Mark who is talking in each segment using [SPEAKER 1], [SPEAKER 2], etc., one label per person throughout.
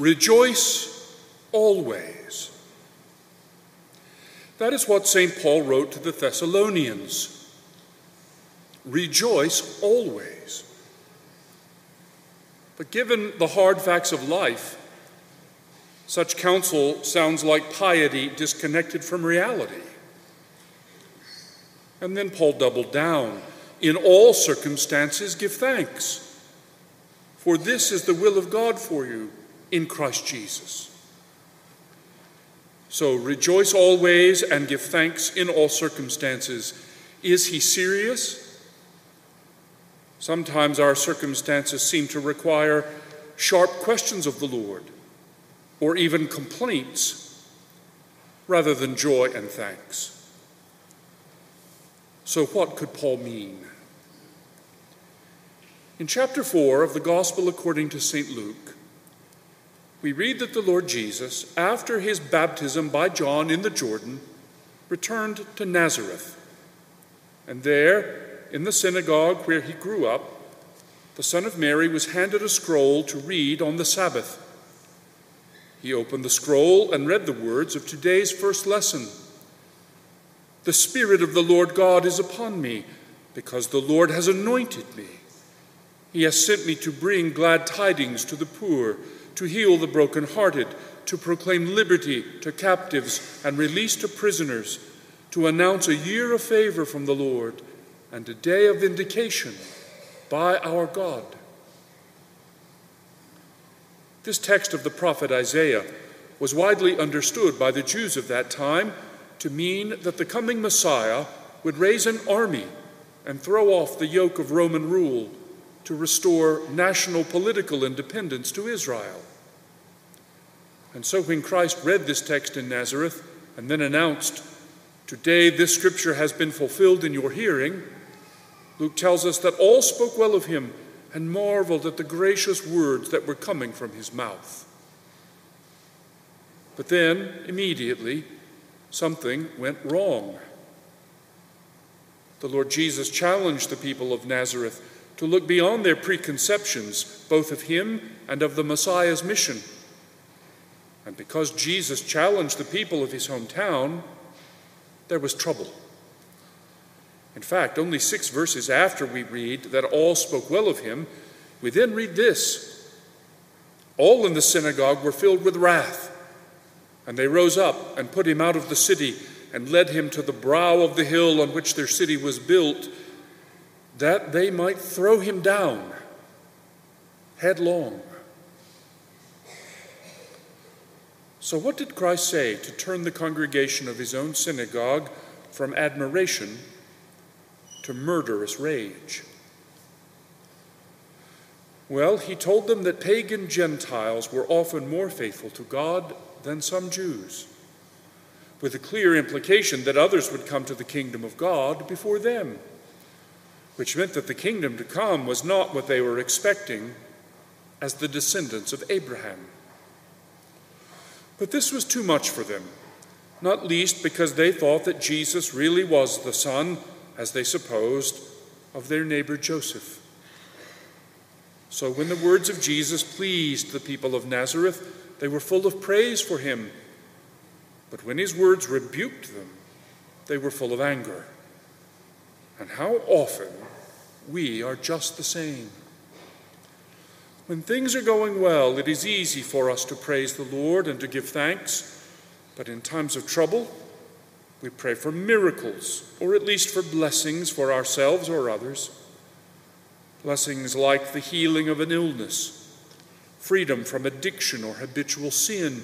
[SPEAKER 1] Rejoice always. That is what St. Paul wrote to the Thessalonians. Rejoice always. But given the hard facts of life, such counsel sounds like piety disconnected from reality. And then Paul doubled down. In all circumstances, give thanks, for this is the will of God for you in Christ Jesus. So rejoice always and give thanks in all circumstances. Is he serious? Sometimes our circumstances seem to require sharp questions of the Lord or even complaints rather than joy and thanks. So, what could Paul mean? In chapter 4 of the Gospel according to St. Luke, we read that the Lord Jesus, after his baptism by John in the Jordan, returned to Nazareth. And there, in the synagogue where he grew up, the Son of Mary was handed a scroll to read on the Sabbath. He opened the scroll and read the words of today's first lesson. The Spirit of the Lord God is upon me, because the Lord has anointed me. He has sent me to bring glad tidings to the poor, to heal the brokenhearted, to proclaim liberty to captives and release to prisoners, to announce a year of favor from the Lord and a day of vindication by our God. This text of the prophet Isaiah was widely understood by the Jews of that time to mean that the coming Messiah would raise an army and throw off the yoke of Roman rule to restore national political independence to Israel. And so when Christ read this text in Nazareth and then announced, Today this scripture has been fulfilled in your hearing, Luke tells us that all spoke well of him and marveled at the gracious words that were coming from his mouth. But then, immediately, something went wrong. The Lord Jesus challenged the people of Nazareth to look beyond their preconceptions, both of him and of the Messiah's mission. And because Jesus challenged the people of his hometown, there was trouble. In fact, only six verses after we read that all spoke well of him, we then read this All in the synagogue were filled with wrath and they rose up and put him out of the city and led him to the brow of the hill on which their city was built, that they might throw him down headlong. So, what did Christ say to turn the congregation of his own synagogue from admiration to murderous rage? Well, he told them that pagan Gentiles were often more faithful to God than some Jews, with the clear implication that others would come to the kingdom of God before them, which meant that the kingdom to come was not what they were expecting as the descendants of Abraham. But this was too much for them, not least because they thought that Jesus really was the son, as they supposed, of their neighbor Joseph. So when the words of Jesus pleased the people of Nazareth, they were full of praise for him. But when his words rebuked them, they were full of anger. And how often we are just the same. When things are going well, it is easy for us to praise the Lord and to give thanks. But in times of trouble, we pray for miracles, or at least for blessings for ourselves or others. Blessings like the healing of an illness freedom from addiction or habitual sin,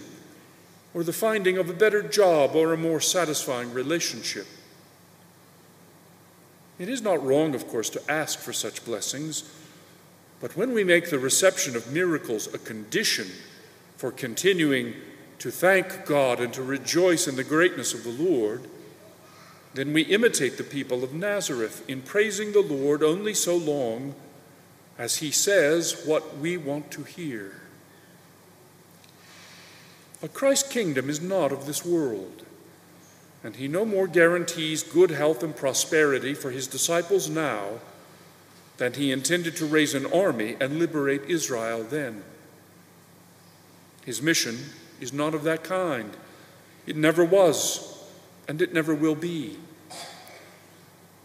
[SPEAKER 1] or the finding of a better job or a more satisfying relationship. It is not wrong, of course, to ask for such blessings, but when we make the reception of miracles a condition for continuing to thank God and to rejoice in the greatness of the Lord, then we imitate the people of Nazareth in praising the Lord only so long as he says what we want to hear. But Christ's kingdom is not of this world, and he no more guarantees good health and prosperity for his disciples now than he intended to raise an army and liberate Israel then. His mission is not of that kind. It never was, and it never will be.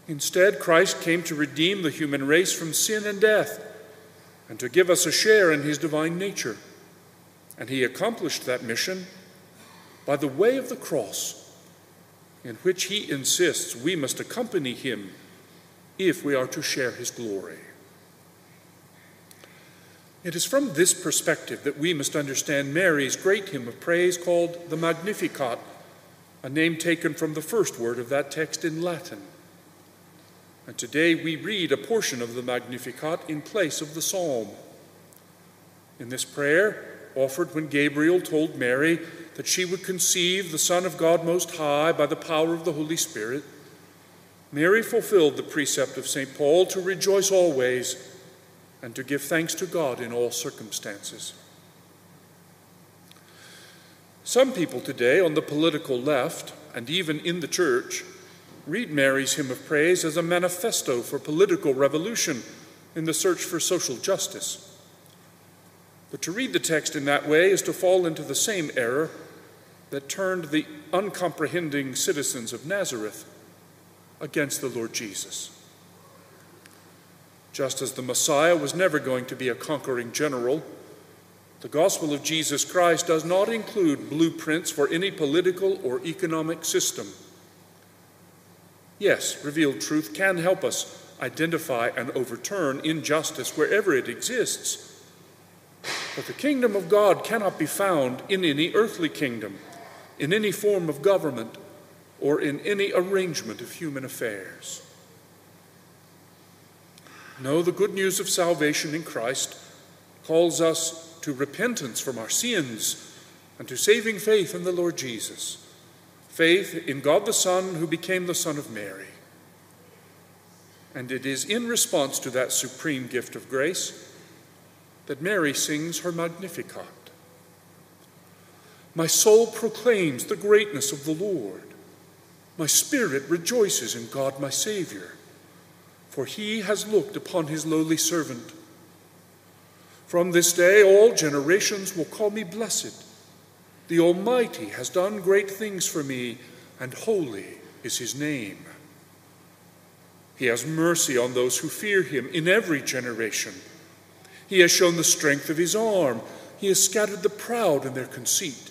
[SPEAKER 1] Instead, Christ came to redeem the human race from sin and death and to give us a share in his divine nature. And he accomplished that mission by the way of the cross, in which he insists we must accompany him if we are to share his glory. It is from this perspective that we must understand Mary's great hymn of praise called the Magnificat, a name taken from the first word of that text in Latin. And today we read a portion of the Magnificat in place of the psalm. In this prayer, offered when Gabriel told Mary that she would conceive the Son of God Most High by the power of the Holy Spirit, Mary fulfilled the precept of St. Paul to rejoice always and to give thanks to God in all circumstances. Some people today on the political left and even in the church read Mary's hymn of praise as a manifesto for political revolution in the search for social justice. But to read the text in that way is to fall into the same error that turned the uncomprehending citizens of Nazareth against the Lord Jesus. Just as the Messiah was never going to be a conquering general, the gospel of Jesus Christ does not include blueprints for any political or economic system. Yes, revealed truth can help us identify and overturn injustice wherever it exists. But the kingdom of God cannot be found in any earthly kingdom, in any form of government, or in any arrangement of human affairs. No, the good news of salvation in Christ calls us to repentance from our sins and to saving faith in the Lord Jesus, faith in God the Son who became the Son of Mary. And it is in response to that supreme gift of grace that Mary sings her Magnificat. My soul proclaims the greatness of the Lord. My spirit rejoices in God my Savior for he has looked upon his lowly servant. From this day, all generations will call me blessed. The Almighty has done great things for me, and holy is his name. He has mercy on those who fear him in every generation. He has shown the strength of his arm. He has scattered the proud in their conceit.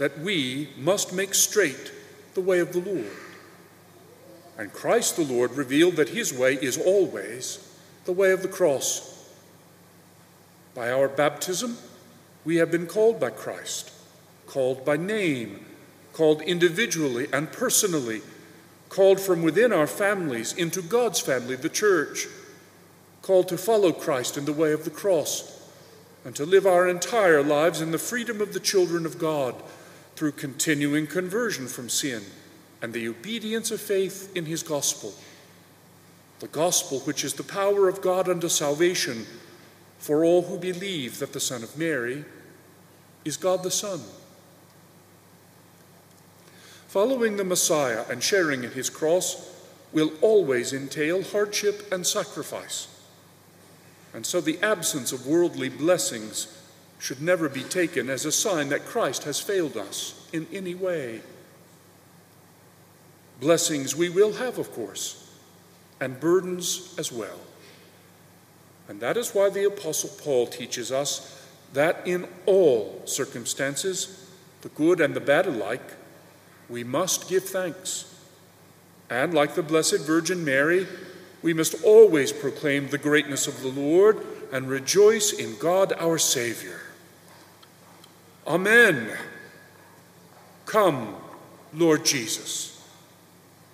[SPEAKER 1] that we must make straight the way of the Lord. And Christ the Lord revealed that his way is always the way of the cross. By our baptism, we have been called by Christ, called by name, called individually and personally, called from within our families into God's family, the church, called to follow Christ in the way of the cross, and to live our entire lives in the freedom of the children of God through continuing conversion from sin and the obedience of faith in his gospel. The gospel, which is the power of God unto salvation for all who believe that the Son of Mary is God the Son. Following the Messiah and sharing in his cross will always entail hardship and sacrifice. And so the absence of worldly blessings should never be taken as a sign that Christ has failed us in any way. Blessings we will have, of course, and burdens as well. And that is why the Apostle Paul teaches us that in all circumstances, the good and the bad alike, we must give thanks. And like the Blessed Virgin Mary, we must always proclaim the greatness of the Lord and rejoice in God our Savior. Amen. Come, Lord Jesus.